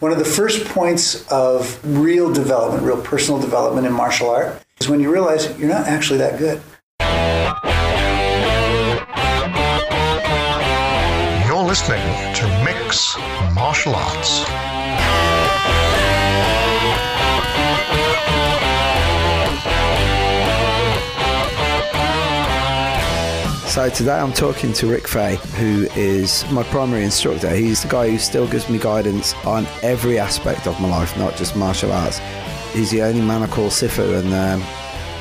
One of the first points of real development, real personal development in martial art, is when you realize you're not actually that good. You're listening to Mix Martial Arts. So today I'm talking to Rick Faye, who is my primary instructor. He's the guy who still gives me guidance on every aspect of my life, not just martial arts. He's the only man I call Sifu, and um,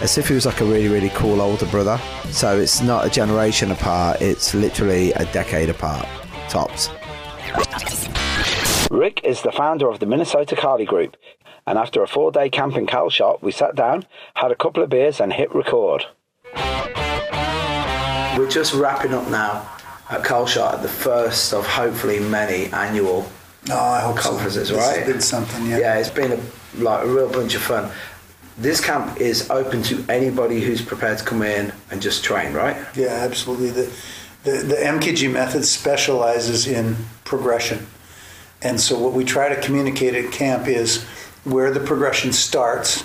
Sifu is like a really, really cool older brother. So it's not a generation apart; it's literally a decade apart, tops. Rick is the founder of the Minnesota Kali Group, and after a four-day camp in Calshot, we sat down, had a couple of beers, and hit record. We're just wrapping up now at Calshot, at the first of hopefully many annual hope conferences, so. Right? has been something, yeah. Yeah, it's been a, like a real bunch of fun. This camp is open to anybody who's prepared to come in and just train, right? Yeah, absolutely. The, the, the MKG method specializes in progression. And so, what we try to communicate at camp is where the progression starts.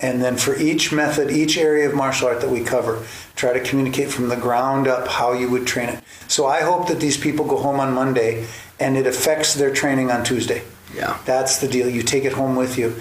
And then, for each method, each area of martial art that we cover, try to communicate from the ground up how you would train it. So, I hope that these people go home on Monday and it affects their training on Tuesday. Yeah. That's the deal. You take it home with you.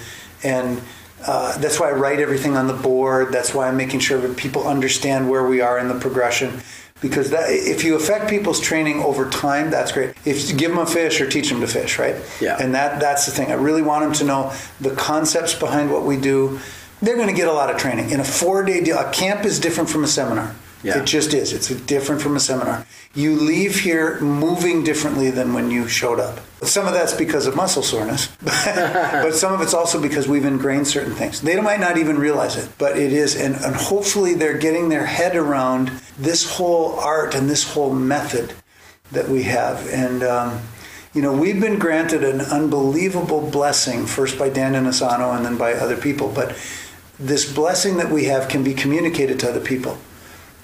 And uh, that's why I write everything on the board. That's why I'm making sure that people understand where we are in the progression. Because that, if you affect people's training over time, that's great. If you give them a fish or teach them to fish, right? Yeah. And that that's the thing. I really want them to know the concepts behind what we do. They're going to get a lot of training in a four-day deal. A camp is different from a seminar. Yeah. It just is. It's different from a seminar. You leave here moving differently than when you showed up. Some of that's because of muscle soreness, but some of it's also because we've ingrained certain things. They might not even realize it, but it is. And, and hopefully they're getting their head around this whole art and this whole method that we have. And, um, you know, we've been granted an unbelievable blessing, first by Dan Inosanto and then by other people. But this blessing that we have can be communicated to other people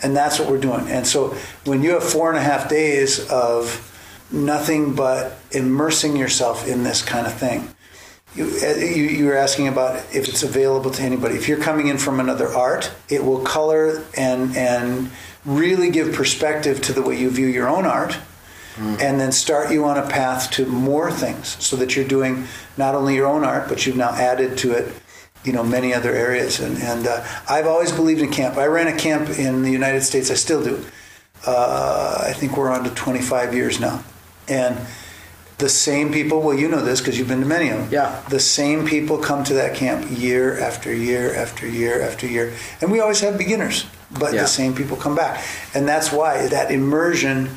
and that's what we're doing. And so when you have four and a half days of nothing but immersing yourself in this kind of thing, you, uh, you, you were asking about if it's available to anybody. If you're coming in from another art, it will color and and really give perspective to the way you view your own art. Hmm. And then start you on a path to more things so that you're doing not only your own art, but you've now added to it you know many other areas. And, and uh, i've always believed in camp. I ran a camp in the united states. I still do. Uh, i think we're on to 25 years now. And the same people well you know this because you've been to many of them. Yeah. the same people come to that camp year after year after year after year. And we always have beginners but Yeah. the same people come back. And that's why that immersion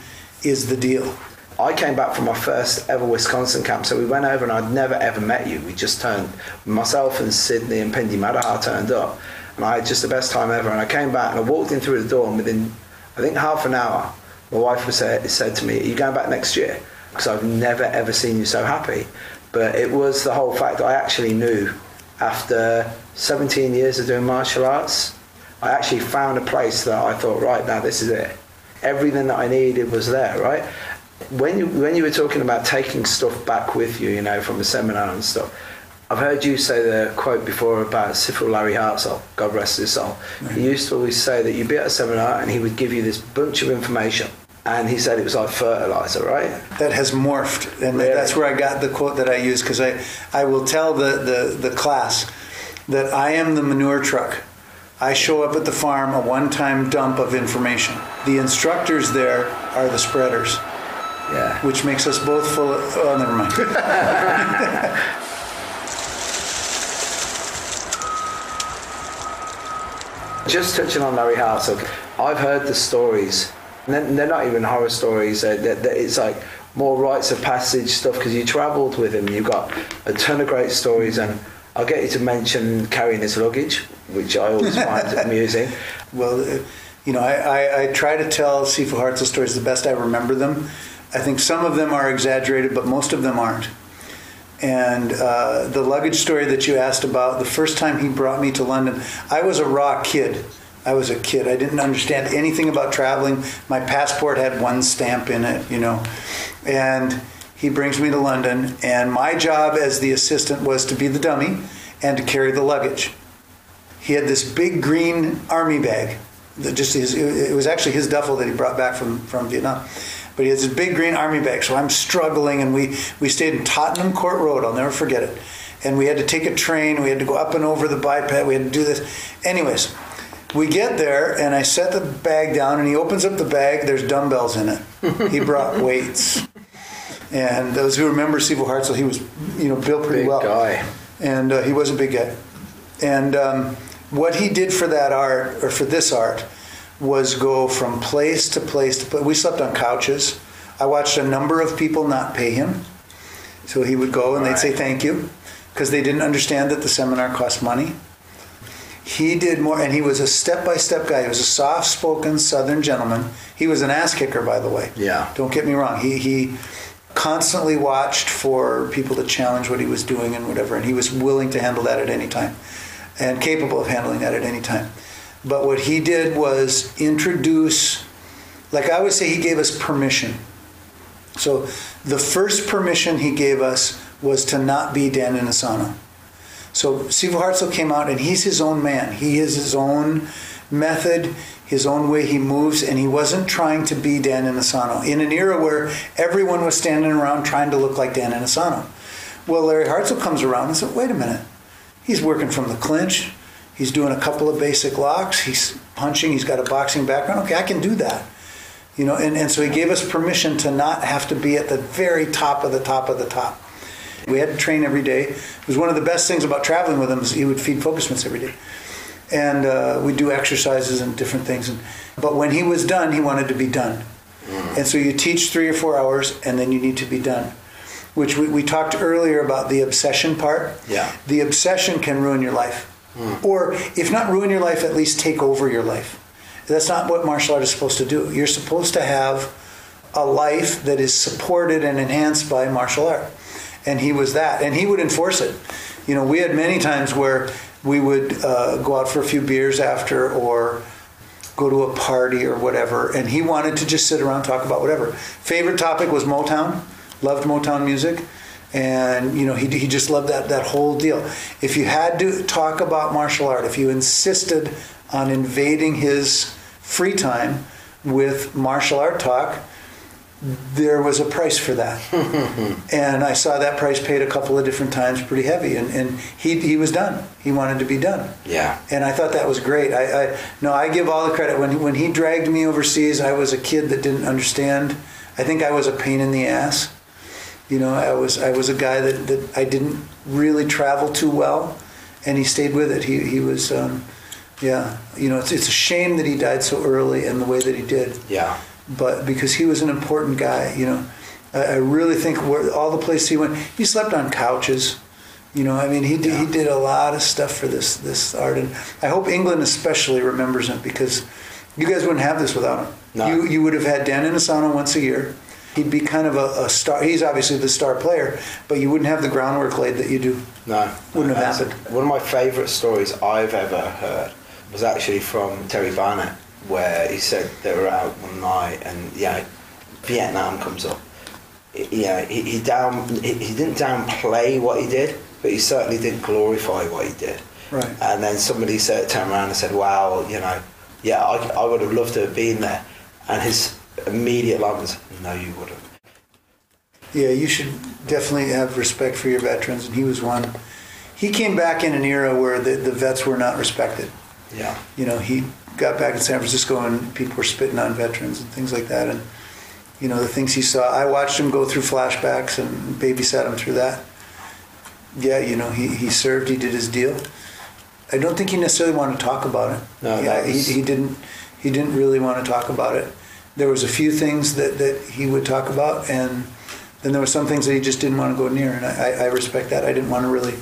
is the deal I came back from my first ever Wisconsin camp, so we went over and I'd never ever met you. We just turned, myself and Sydney and Pindi Madahar turned up, and I had just the best time ever. And I came back and I walked in through the door, and within, I think half an hour, my wife was said, said to me, "Are you going back next year?" Because I've never ever seen you so happy. But it was the whole fact that I actually knew after 17 years of doing martial arts, I actually found a place that I thought, right now this is it. Everything that I needed was there, right? When you when you were talking about taking stuff back with you, you know, from a seminar and stuff, I've heard you say the quote before about Sifu Larry Hartsell, God rest his soul. He used to always say that you'd be at a seminar and he would give you this bunch of information. And he said it was like fertilizer, right? that has morphed and Really? that's where i got the quote that i use because I, I will tell the, the, the class that i am the manure truck i show up at the farm a one-time dump of information the instructors there are the spreaders Yeah. which makes us both full of oh never mind Just touching on Larry Hartsell, I've heard the stories. And they're, not even horror stories. It's like more rites of passage stuff because you travelled with him. You've got a ton of great stories, and I'll get you to mention carrying his luggage, which I always find amusing. Well, uh, you know, I, I, I try to tell Sifu Hartsell stories the best I remember them. I think some of them are exaggerated, but most of them aren't. And uh, the luggage story that you asked about, the first time he brought me to London, I was a raw kid. I was a kid. I didn't understand anything about traveling. My passport had one stamp in it, you know. And he brings me to London, and my job as the assistant was to be the dummy and to carry the luggage. He had this big green army bag. That just his, it was actually his duffel that he brought back from, from Vietnam. But he has this big green army bag, so I'm struggling, and we, we stayed in Tottenham Court Road. I'll never forget it. And we had to take a train. We had to go up and over the bypass. We had to do this. Anyways, we get there, and I set the bag down, and he opens up the bag. There's dumbbells in it. He brought weights. And those who remember Steve Hartsell, he was, you know, built pretty Big well. guy. And uh, he was a big guy. And um, what he did for that art, or for this art, was go from place to place to place. We slept on couches. I watched a number of people not pay him. So he would go and they'd say thank you because they didn't understand that the seminar cost money. He did more, and he was a step by step guy. He was a soft spoken Southern gentleman. He was an ass kicker, by the way. Yeah. Don't get me wrong. He, he constantly watched for people to challenge what he was doing and whatever, and he was willing to handle that at any time and capable of handling that at any time. But what he did was introduce, like I would say, he gave us permission. So the first permission he gave us was to not be Dan Inosanto. So Sifu Hartsell came out and he's his own man. He is his own method, his own way he moves, and he wasn't trying to be Dan Inosanto in an era where everyone was standing around trying to look like Dan Inosanto. Well, Larry Hartsell comes around and said, wait a minute. He's working from the clinch. He's doing a couple of basic locks. He's punching. He's got a boxing background. Okay, I can do that. You know, and, and so he gave us permission to not have to be at the very top of the top of the top. We had to train every day. It was one of the best things about traveling with him is he would feed focus mitts every day. And uh, we'd do exercises and different things. And, but when he was done, he wanted to be done. And so you teach three or four hours and then you need to be done. Which we, we talked earlier about the obsession part. Yeah. The obsession can ruin your life. Or if not ruin your life, at least take over your life. That's not what martial art is supposed to do. You're supposed to have a life that is supported and enhanced by martial art. And he was that. And he would enforce it. You know, we had many times where we would uh, go out for a few beers after or go to a party or whatever. And he wanted to just sit around talk about whatever. Favorite topic was Motown. Loved Motown music. And, you know, he, he just loved that, that whole deal. If you had to talk about martial art, if you insisted on invading his free time with martial art talk, there was a price for that. and I saw that price paid a couple of different times pretty heavy. And, and he, he was done. He wanted to be done. Yeah. And I thought that was great. I, I no, I give all the credit. When, when he dragged me overseas, I was a kid that didn't understand. I think I was a pain in the ass. You know, I was I was a guy that, that I didn't really travel too well, and he stayed with it. He he was, um, yeah. You know, it's it's a shame that he died so early and the way that he did Yeah. but because he was an important guy, you know, I, I really think where all the places he went, he slept on couches. You know, I mean, he did, he did a lot of stuff for this this art, and I hope England especially remembers him because you guys wouldn't have this without him. No. You you would have had Dan Inosanto once a year. He'd be kind of a, a star. He's obviously the star player, but you wouldn't have the groundwork laid that you do. No. Wouldn't have happened. One of my favourite stories I've ever heard was actually from Terry Barnett, where he said they were out one night and, yeah, Vietnam comes up. Yeah, he, he down he, he didn't downplay what he did, but he certainly didn't glorify what he did. Right. And then somebody said, turned around and said, "Wow, you know, yeah, I, I would have loved to have been there." And his immediate line was, "No, you wouldn't." Yeah, you should definitely have respect for your veterans, and he was one. He came back in an era where the, the vets were not respected. Yeah. You know, he got back in San Francisco and people were spitting on veterans and things like that. And, you know, the things he saw, I watched him go through flashbacks and babysat him through that. Yeah, you know, he, he served, he did his deal. I don't think he necessarily wanted to talk about it. No, yeah, was- he, he didn't. He didn't really want to talk about it. There was a few things that, that he would talk about, and then there were some things that he just didn't want to go near, and I, I respect that. I didn't want to really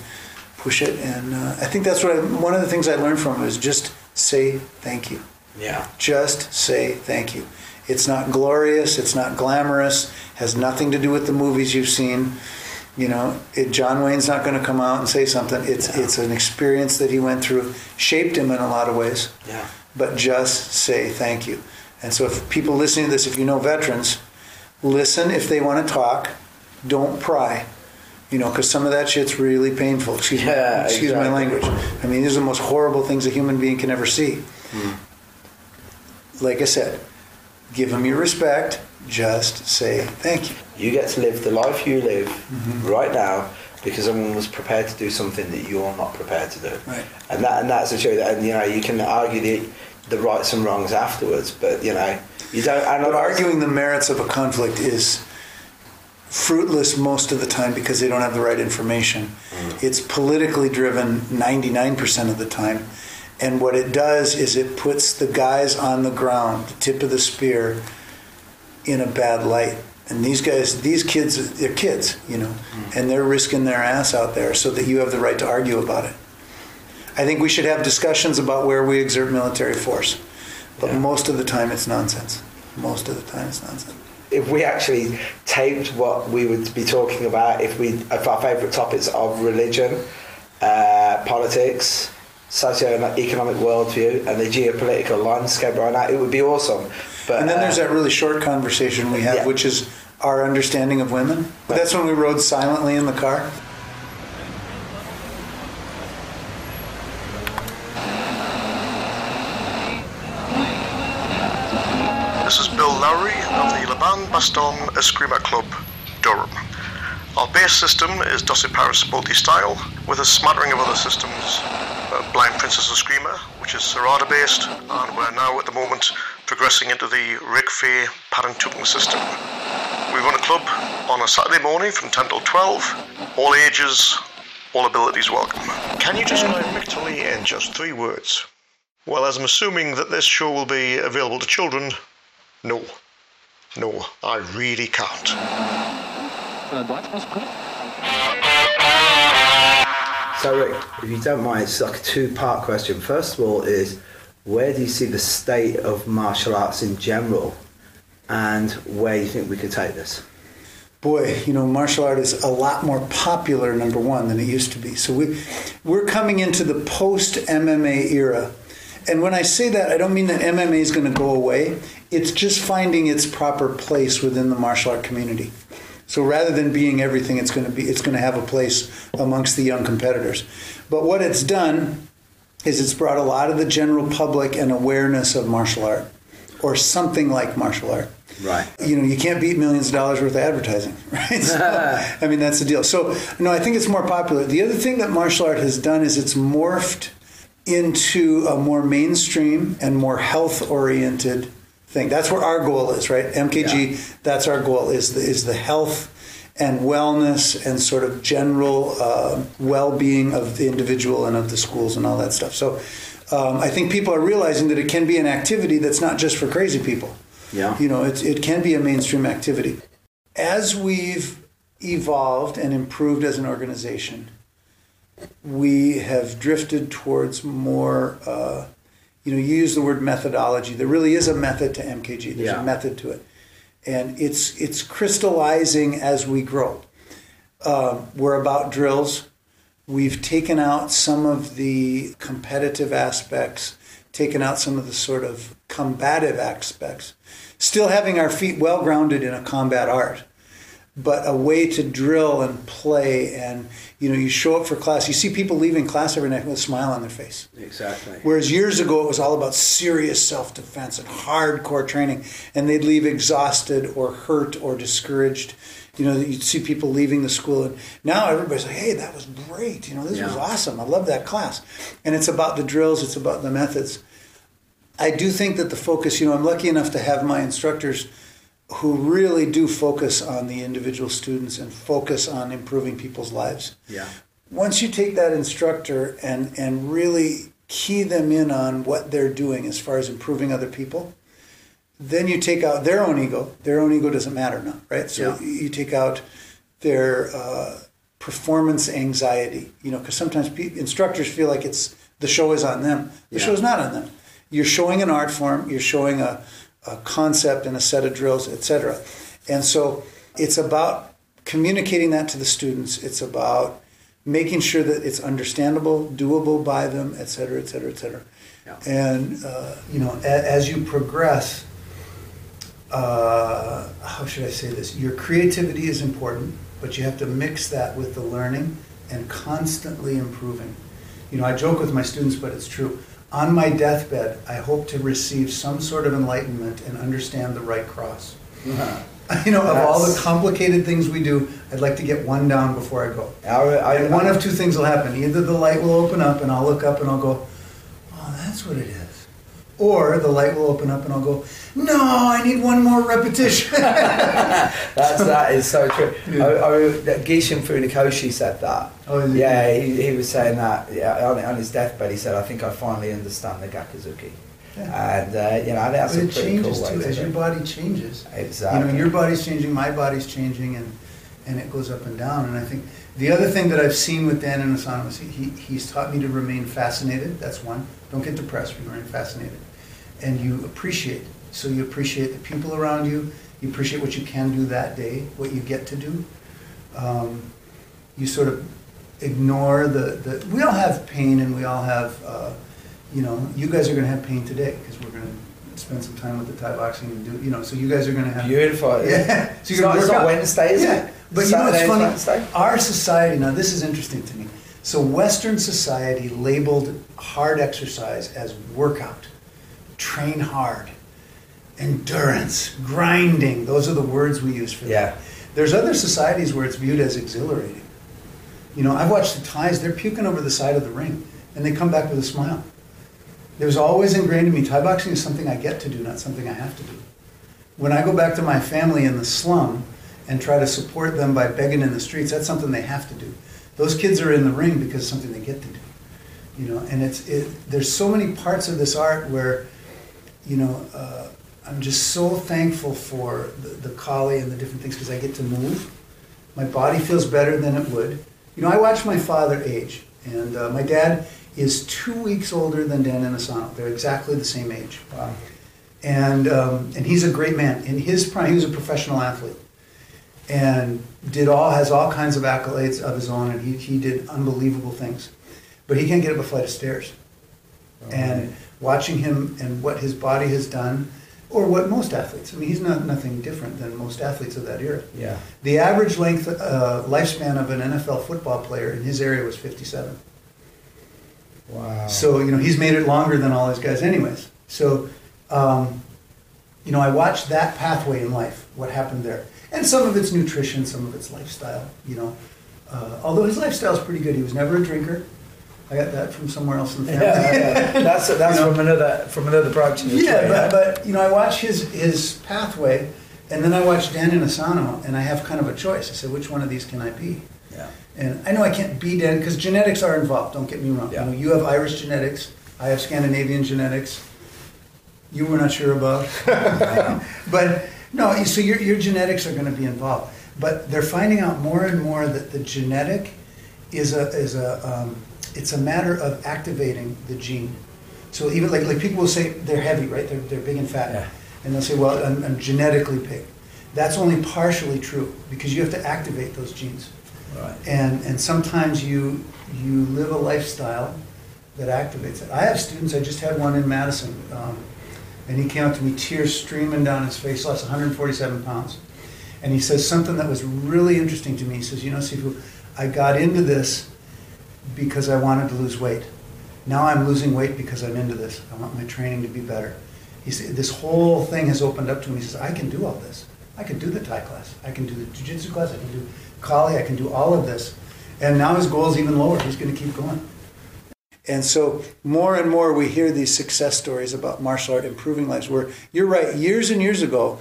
push it, and uh, I think that's what I, one of the things I learned from him is just say thank you. Yeah. Just say thank you. It's not glorious. It's not glamorous. Has nothing to do with the movies you've seen. You know, it, John Wayne's not going to come out and say something. It's Yeah. it's an experience that he went through, shaped him in a lot of ways. Yeah. But just say thank you. And so, if people listening to this, if you know veterans, listen if they want to talk, don't pry. You know, because some of that shit's really painful. Excuse, Yeah, my, excuse my language. I mean, these are the most horrible things a human being can ever see. Like I said, give them your respect. Just say thank you. You get to live the life you live Mm-hmm. right now because someone was prepared to do something that you're not prepared to do. Right. And that and that's the truth. And you know, you can argue the the rights and wrongs afterwards, but you know, you don't. And But arguing the merits of a conflict is fruitless most of the time because they don't have the right information. Mm. It's politically driven 99% of the time. And what it does is it puts the guys on the ground, the tip of the spear, in a bad light. And these guys, these kids, they're kids, you know, mm. and they're risking their ass out there so that you have the right to argue about it. I think we should have discussions about where we exert military force. But Yeah. most of the time it's nonsense. Most of the time it's nonsense. if we actually taped what we would be talking about, if we if our favourite topics of religion, uh, politics, socio-economic worldview, and the geopolitical landscape right now, it would be awesome. But And then there's uh, that really short conversation we have, Yeah. which is our understanding of women. That's when we rode silently in the car. Baston Eskrima Club, Durham. Our base system is Doce Pares multi-style with a smattering of other systems. Uh, Blind Princess Eskrima, which is Serrada based, and we're now at the moment progressing into the Rick Faye Panantukan system. We run a club on a Saturday morning from 10 till 12, all ages, all abilities welcome. Can you describe Mick Tully in just three words? Well, as I'm assuming that this show will be available to children, no. No, I really can't. So, Rick, if you don't mind, it's like a two-part question. First of all, is where do you see the state of martial arts in general, and where you think we could take this? Boy, you know, martial art is a lot more popular, number one, than it used to be. So we, we're coming into the post MMA era. And when I say that, I don't mean that MMA is going to go away. It's just finding its proper place within the martial art community. So rather than being everything, it's going to be it's going to have a place amongst the young competitors. But what it's done is it's brought a lot of the general public an awareness of martial art, or something like martial art Right. you know, you can't beat millions of dollars worth of advertising, right? So, I mean, that's the deal. So, no, I think it's more popular. The other thing that martial art has done is it's morphed into a more mainstream and more health oriented thing. That's where our goal is, right? MKG, Yeah. that's our goal is the, is the health and wellness and sort of general uh, well-being of the individual and of the schools and all that stuff. So um, I think people are realizing that it can be an activity that's not just for crazy people. Yeah. You know, it, it can be a mainstream activity. As we've evolved and improved as an organization, we have drifted towards more, uh, you know, you use the word methodology. There really is a method to MKG, there's Yeah. a method to it. And it's, it's crystallizing as we grow. Um, we're about drills. We've taken out some of the competitive aspects, taken out some of the sort of combative aspects, still having our feet well grounded in a combat art, but a way to drill and play. And, you know, you show up for class, you see people leaving class every night with a smile on their face. Exactly. Whereas years ago, it was all about serious self defense and hardcore training, and they'd leave exhausted or hurt or discouraged. You know, you'd see people leaving the school, and now everybody's like, hey, that was great. You know, this was awesome. I love that class. And it's about the drills, it's about the methods. I do think that the focus, you know, I'm lucky enough to have my instructors who really do focus on the individual students and focus on improving people's lives Yeah. once you take that instructor and and really key them in on what they're doing as far as improving other people then you take out their own ego their own ego doesn't matter now right so Yeah. you take out their uh, performance anxiety you know because sometimes pe- instructors feel like it's the show is on them the Yeah. is not on them you're showing an art form you're showing a, a concept and a set of drills etc and so it's about communicating that to the students it's about making sure that it's understandable doable by them et cetera et cetera et cetera Yeah. and uh, you know a, as you progress uh, how should I say this? Your creativity is important, but you have to mix that with the learning and constantly improving. You know, I joke with my students, but it's true. On my deathbed, I hope to receive some sort of enlightenment and understand the right cross. You know, of all the complicated things we do, I'd like to get one down before I go. I, I, And one of two things will happen. Either the light will open up and I'll look up and I'll go, oh, that's what it is. Or the light will open up and I'll go, no, I need one more repetition. That's that is so true. Yeah. I, I, Gishin Funakoshi said that. Oh, yeah, he, he was saying that. Yeah, on, on his deathbed, he said, "I think I finally understand the gyaku-zuki," Yeah. and uh, you know that's but a it pretty changes cool way too to as your body changes. Exactly. You know, your body's changing, my body's changing, and and it goes up and down. And I think the other thing that I've seen with Dan Inosanto he, he's taught me to remain fascinated. That's one. Don't get depressed. Remain fascinated, and you appreciate. So you appreciate the people around you. You appreciate what you can do that day, what you get to do. Um, you sort of ignore the, the. We all have pain, and we all have. Uh, you know, you guys are going to have pain today because we're going to spend some time with the Thai boxing and do. You know, so you guys are going to have. Beautiful. Yeah. So you're not, gonna it's work not out. Wednesday, is Yeah. it? But you know what's funny? Our society, now this is interesting to me. So Western society labeled hard exercise as workout, train hard, endurance, grinding. Those are the words we use for Yeah. that. There's other societies where it's viewed as exhilarating. You know, I've watched the Thais, they're puking over the side of the ring, and they come back with a smile. It was always ingrained in me, Thai boxing is something I get to do, not something I have to do. When I go back to my family in the slum and try to support them by begging in the streets, that's something they have to do. Those kids are in the ring because it's something they get to do. You know, and it's it, there's so many parts of this art where, you know, uh, I'm just so thankful for the, the Kali and the different things because I get to move. My body feels better than it would. You know, I watched my father age, and uh, my dad is two weeks older than Dan Inosanto. They're exactly the same age Wow. and um, and he's a great man. In his prime, he was a professional athlete, and did all has all kinds of accolades of his own, and he, he did unbelievable things, but he can't get up a flight of stairs. And watching him and what his body has done, or what most athletes. I mean, he's not nothing different than most athletes of that era. Yeah. The average length uh, lifespan of an NFL football player in his area was 57. Wow. So, you know, he's made it longer than all his guys, anyways. So, um, you know, I watched that pathway in life, what happened there. And some of it's nutrition, some of it's lifestyle, you know. Uh, although his lifestyle's pretty good. He was never a drinker. I got that from somewhere else in the family. yeah. that's that's You know? from another from another branch Yeah, but, but you know, I watch his his pathway, and then I watch Dan Inosanto, and I have kind of a choice. I said, which one of these can I be? yeah. And I know I can't be Dan because genetics are involved. Don't get me wrong. Yeah. You know, you have Irish genetics. I have Scandinavian genetics. You were not sure about, but no. So your your genetics are going to be involved. But they're finding out more and more that the genetic is a is a um, it's a matter of activating the gene. So even like like people will say they're heavy, right? They're they're big and fat, Yeah. and they'll say, well, I'm, I'm genetically big. That's only partially true because you have to activate those genes Right. and and sometimes you you live a lifestyle that activates it. I have students. I just had one in Madison, um, and he came up to me, tears streaming down his face, lost 147 pounds, and he says something that was really interesting to me. He says, "You know, Sifu, I got into this because I wanted to lose weight. Now I'm losing weight because I'm into this. I want my training to be better." He said, "This whole thing has opened up to him." He says, "I can do all this. I can do the Thai class. I can do the Jiu-Jitsu class. I can do Kali. I can do all of this." And now his goal is even lower. He's going to keep going. And so more and more we hear these success stories about martial art improving lives. Where you're right, years and years ago,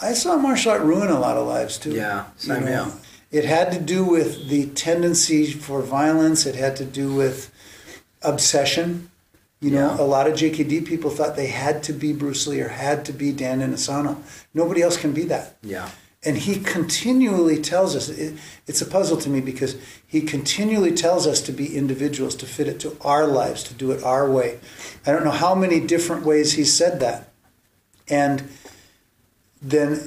I saw martial art ruin a lot of lives too. Yeah, same here. It had to do with the tendency for violence. It had to do with obsession. You know, Yeah. a lot of JKD people thought they had to be Bruce Lee or had to be Dan Inosanto. Nobody else can be that. Yeah. And he continually tells us, it, it's a puzzle to me because he continually tells us to be individuals, to fit it to our lives, to do it our way. I don't know how many different ways he said that. And then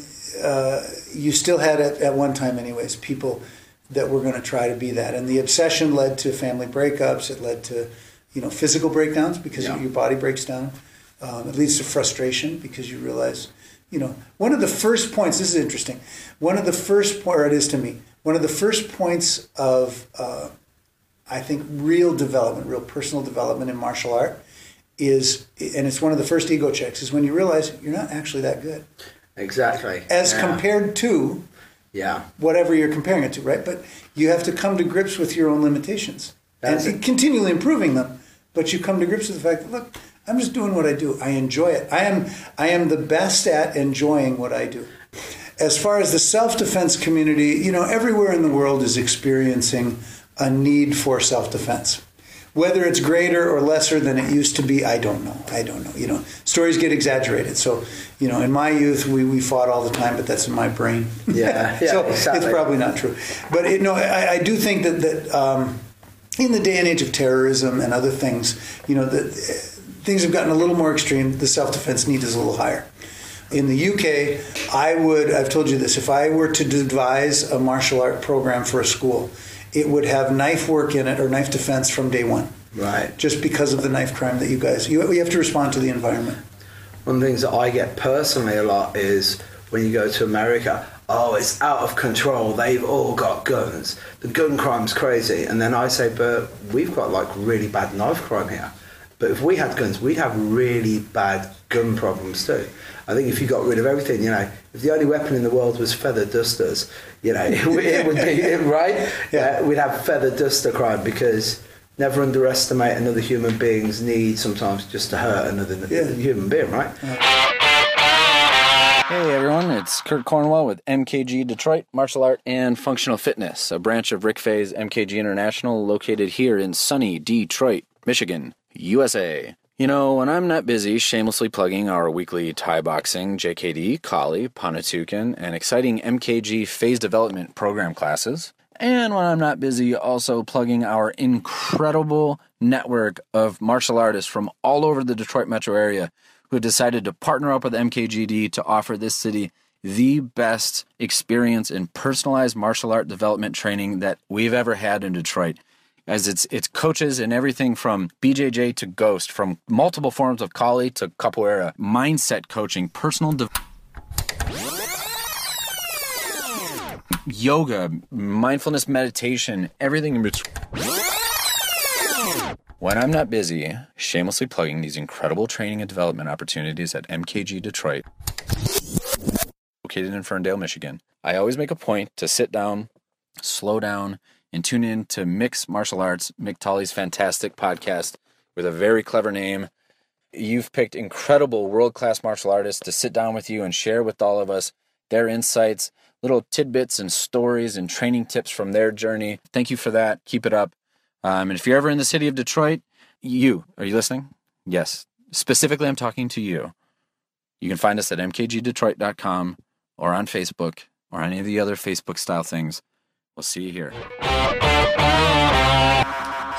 uh, you still had it at one time, anyways, people that were going to try to be that. And the obsession led to family breakups, it led to you know, physical breakdowns because Yeah. your body breaks down. Um, it leads to frustration because you realize, you know, one of the first points, this is interesting. One of the first or it is to me, one of the first points of, uh, I think, real development, real personal development in martial art is, and it's one of the first ego checks, is when you realize you're not actually that good. Exactly. As yeah. compared to Yeah. whatever you're comparing it to, right? But you have to come to grips with your own limitations That's and it. continually improving them. But you come to grips with the fact that look, I'm just doing what I do. I enjoy it. I am I am the best at enjoying what I do. As far as the self-defense community, you know, everywhere in the world is experiencing a need for self-defense. Whether it's greater or lesser than it used to be, I don't know. I don't know. You know, stories get exaggerated. So, you know, in my youth, we, we fought all the time, but that's in my brain. Yeah, yeah, so exactly. it's probably not true. But you know, I, I do think that that um, in the day and age of terrorism and other things, you know, that things have gotten a little more extreme. The self defense need is a little higher. In the UK, I would, I've told you this, if I were to devise a martial art program for a school, it would have knife work in it or knife defense from day one. Right. Just because of the knife crime that you guys, you, you have to respond to the environment. One of the things that I get personally a lot is when you go to America, oh, it's out of control. They've all got guns. The gun crime's crazy. And then I say, but we've got like really bad knife crime here. But if we had guns, we'd have really bad gun problems too. I think if you got rid of everything, you know, if the only weapon in the world was feather dusters, you know, it, would- it would be right. Yeah. Uh, we'd have feather duster crime because never underestimate another human being's need sometimes just to hurt another Yeah. human being, right? Hey everyone, it's Kurt Cornwell with MKG Detroit Martial Art and Functional Fitness, a branch of Rick Faye's MKG International located here in sunny Detroit, Michigan, USA. You know, when I'm not busy shamelessly plugging our weekly Thai boxing, JKD, Kali, Panantukan, and exciting MKG phase development program classes, and when I'm not busy also plugging our incredible network of martial artists from all over the Detroit metro area who have decided to partner up with MKGD to offer this city the best experience in personalized martial art development training that we've ever had in Detroit. As it's it's coaches and everything from BJJ to Ghost, from multiple forms of Kali to Capoeira, mindset coaching, personal de- yoga, mindfulness meditation, everything in between. When I'm not busy, shamelessly plugging these incredible training and development opportunities at MKG Detroit, located in Ferndale, Michigan, I always make a point to sit down, slow down, and tune in to Mix Martial Arts, Mick Tolley's fantastic podcast with a very clever name. You've picked incredible world class martial artists to sit down with you and share with all of us their insights, little tidbits and stories and training tips from their journey. Thank you for that. Keep it up. Um, and if you're ever in the city of Detroit, you, are you listening? Yes. Specifically, I'm talking to you. You can find us at mkgdetroit.com or on Facebook or any of the other Facebook style things. We'll see you here.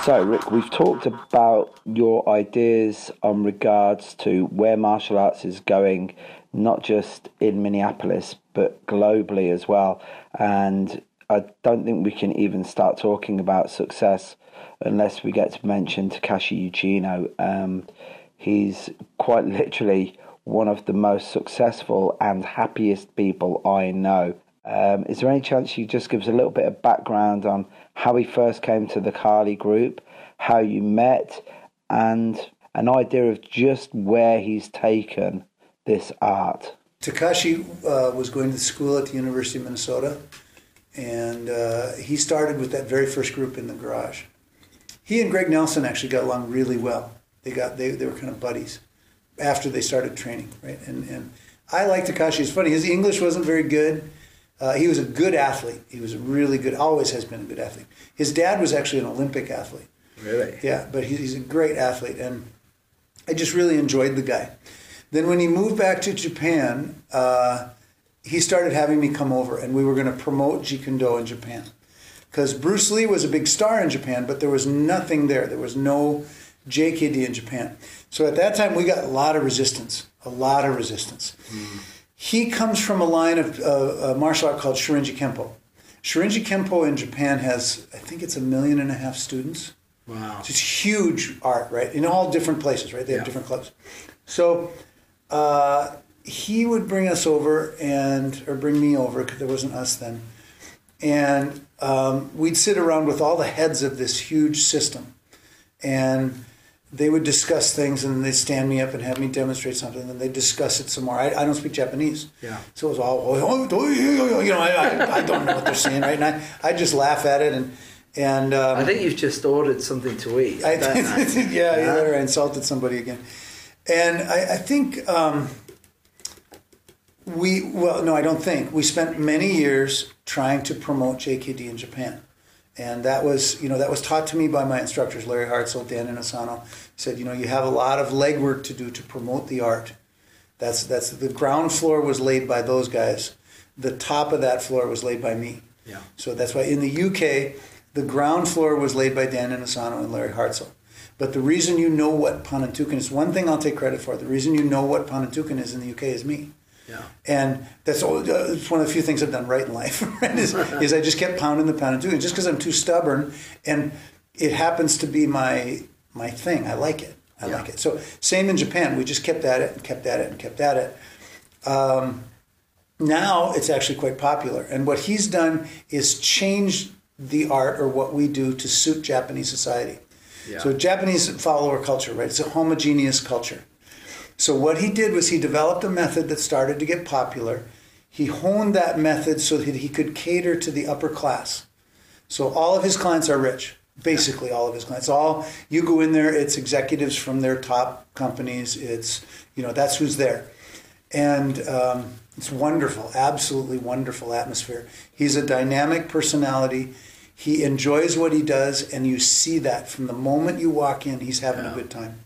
So, Rick, we've talked about your ideas on regards to where martial arts is going, not just in Minneapolis, but globally as well. And I don't think we can even start talking about success unless we get to mention Takashi Uchino. Um, he's quite literally one of the most successful and happiest people I know. Um, is there any chance you just give us a little bit of background on how he first came to the Kali group, how you met, and an idea of just where he's taken this art? Takashi uh, was going to school at the University of Minnesota, and uh, he started with that very first group in the garage. He and Greg Nelson actually got along really well. They got they, they were kind of buddies after they started training, right? And and I like Takashi. It's funny. His English wasn't very good. Uh, he was a good athlete. He was a really good. Always has been a good athlete. His dad was actually an Olympic athlete. Really? Yeah, but he- he's a great athlete, and I just really enjoyed the guy. Then when he moved back to Japan, uh, he started having me come over, and we were going to promote Jeet Kune Do in Japan because Bruce Lee was a big star in Japan, but there was nothing there. There was no JKD in Japan. So at that time, we got a lot of resistance, a lot of resistance. He comes from a line of uh, a martial art called Shorinji Kempo. Shorinji Kempo in Japan has, I think it's a million and a half students. Wow. It's huge art, right? In all different places, right? They have Yeah. different clubs. So uh, he would bring us over and, or bring me over, because there wasn't us then. and um, we'd sit around with all the heads of this huge system, and they would discuss things, and they'd stand me up and have me demonstrate something, and they'd discuss it some more. I, I don't speak Japanese, Yeah. so it was all "Oh, you know I, I, I don't know what they're saying right, and I I just laugh at it, and and um, I think you've just ordered something to eat. I, yeah, yeah, or I insulted somebody again. And I, I think um, we, well, no, I don't think. We spent many years trying to promote JKD in Japan. And that was, you know, that was taught to me by my instructors, Larry Hartsell, Dan Inosanto. Said, you know, you have a lot of legwork to do to promote the art. That's that's the ground floor was laid by those guys. The top of that floor was laid by me. Yeah. So that's why in the UK, the ground floor was laid by Dan Inosanto and Larry Hartsell. But the reason you know what Panantukan is, one thing I'll take credit for, the reason you know what Panantukan is in the UK is me. Yeah. And that's all, uh, it's one of the few things I've done right in life, right? Is, is I just kept pounding the Panantukan just because I'm too stubborn and it happens to be my my thing. I like it. I Yeah. like it. So same in Japan. We just kept at it and kept at it and kept at it. Um, now it's actually quite popular. And what he's done is change the art or what we do to suit Japanese society. Yeah. So Japanese follower culture, right? It's a homogeneous culture. So what he did was he developed a method that started to get popular. He honed that method so that he could cater to the upper class. So all of his clients are rich. Basically, all of his clients. All you go in there, it's executives from their top companies. It's you know that's who's there, and um, it's wonderful, absolutely wonderful atmosphere. He's a dynamic personality. He enjoys what he does, and you see that from the moment you walk in. He's having a good time.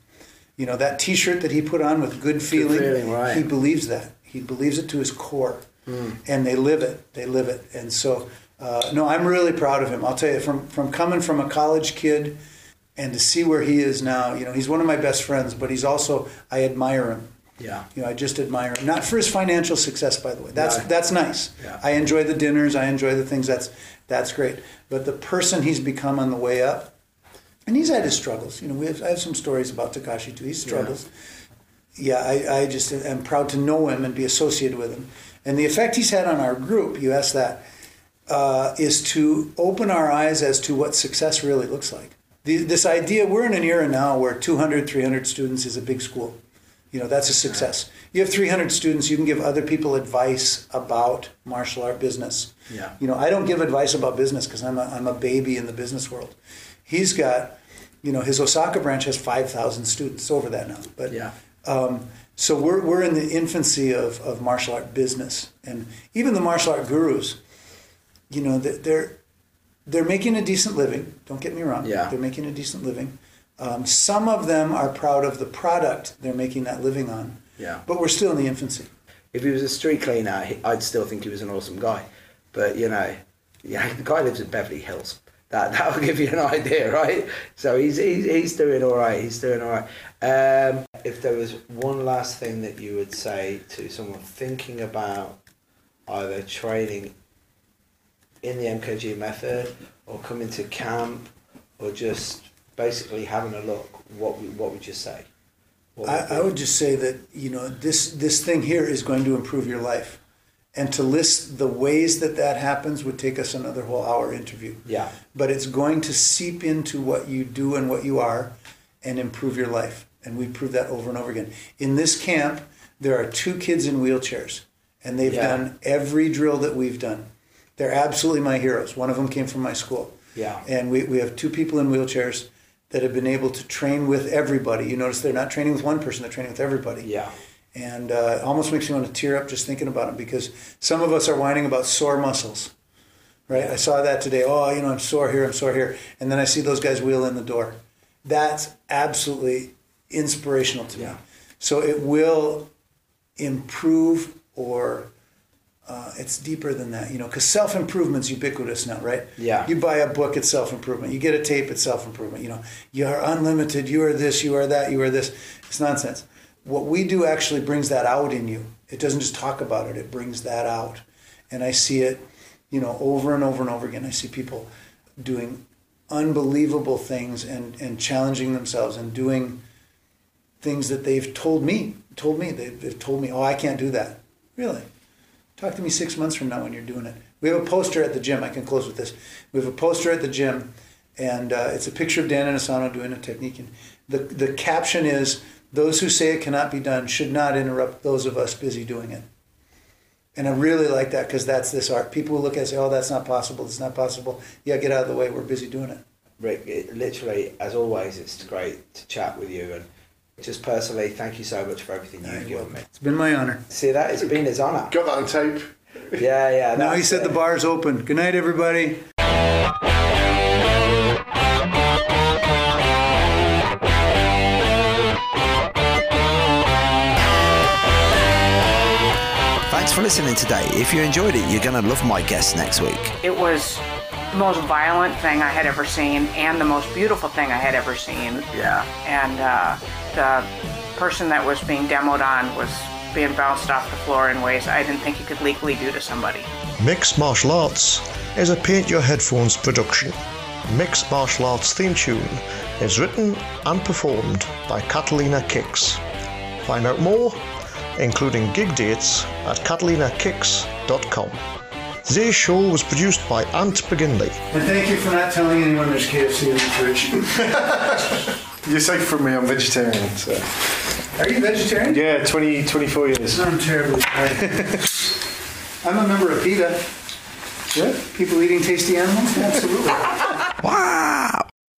You know that T-shirt that he put on with good feeling. feeling, right. He believes that. He believes it to his core, and they live it. They live it. And so, uh, no, I'm really proud of him. I'll tell you, from from coming from a college kid, and to see where he is now. You know, he's one of my best friends, but he's also I admire him. Yeah. You know, I just admire him. Not for his financial success, by the way. That's No. that's nice. Yeah. I enjoy the dinners. I enjoy the things. That's that's great. But the person he's become on the way up, and he's had his struggles. You know, we have, I have some stories about Takashi too. He struggles. Yeah, I, I just am proud to know him and be associated with him. And the effect he's had on our group, you asked that, uh, is to open our eyes as to what success really looks like. The, this idea, we're in an era now where 200, 300 students is a big school. You know, that's a success. You have 300 students, you can give other people advice about martial art business. Yeah. You know, I don't give advice about business because I'm a, I'm a baby in the business world. He's got, you know, his Osaka branch has 5,000 students, over that now. But Yeah. um, so we're, we're in the infancy of, of martial art business. And even the martial art gurus, you know, they- they're, they're making a decent living. Don't get me wrong. Yeah. They're making a decent living. Um, some of them are proud of the product they're making that living on. Yeah. But we're still in the infancy. If he was a street cleaner, I'd still think he was an awesome guy. But you know, yeah, the guy lives in Beverly Hills. That that'll give you an idea, right? So he's he's, he's doing all right. He's doing all right. Um, if there was one last thing that you would say to someone thinking about either training in the MKG method or coming to camp or just basically having a look, what w- what would you say? What I, I would just say that you know this this thing here is going to improve your life, and to list the ways that that happens would take us another whole hour interview. Yeah. But it's going to seep into what you do and what you are, and improve your life. And we prove that over and over again. In this camp, there are two kids in wheelchairs, and they've Yeah. done every drill that we've done. They're absolutely my heroes. One of them came from my school. Yeah. And we, we have two people in wheelchairs that have been able to train with everybody. You notice they're not training with one person, they're training with everybody. Yeah. And uh, it almost makes me want to tear up just thinking about it because some of us are whining about sore muscles. Right? I saw that today. Oh, you know, I'm sore here, I'm sore here. And then I see those guys wheel in the door. That's absolutely inspirational to me. So it will improve or uh, it's deeper than that, you know, because self improvement's ubiquitous now, right? Yeah. You buy a book, it's self improvement. You get a tape, it's self improvement. You know, you are unlimited. You are this. You are that. You are this. It's nonsense. What we do actually brings that out in you. It doesn't just talk about it. It brings that out, and I see it, you know, over and over and over again. I see people doing unbelievable things and and challenging themselves and doing things that they've told me told me they've, they've told me oh i can't do that really talk to me six months from now when you're doing it We have a poster at the gym. I can close with this. We have a poster at the gym, and uh, it's a picture of Dan Inosanto doing a technique. And the the caption is, "Those who say it cannot be done should not interrupt those of us busy doing it." And I really like that because that's this art. People who look at it and say, "Oh, that's not possible. It's not possible." Yeah, get out of the way. We're busy doing it. Rick, it, literally, as always, it's great to chat with you. And just personally, thank you so much for everything you've given me. It's been my honor. See that? It's been his honour. Got that on tape. Yeah, yeah. Now he said it. the bar's open. Good night, everybody. Thanks for listening today. If you enjoyed it, you're going to love my guest next week. It was the most violent thing I had ever seen and the most beautiful thing I had ever seen. Yeah. And uh, the person that was being demoed on was being bounced off the floor in ways I didn't think you could legally do to somebody. Mixed Martial Arts is a Paint Your Headphones production. Mixed Martial Arts theme tune is written and performed by Catalina Kicks. Find out more, including gig dates, at catalinakicks.com. Today's show was produced by Ant McGinley. And thank you for not telling anyone there's KFC in the fridge. You're safe from me. I'm vegetarian. So. Are you vegetarian? Yeah, 20, 24 years. I'm terribly sorry. I'm a member of PETA. Yeah. People eating tasty animals? Absolutely.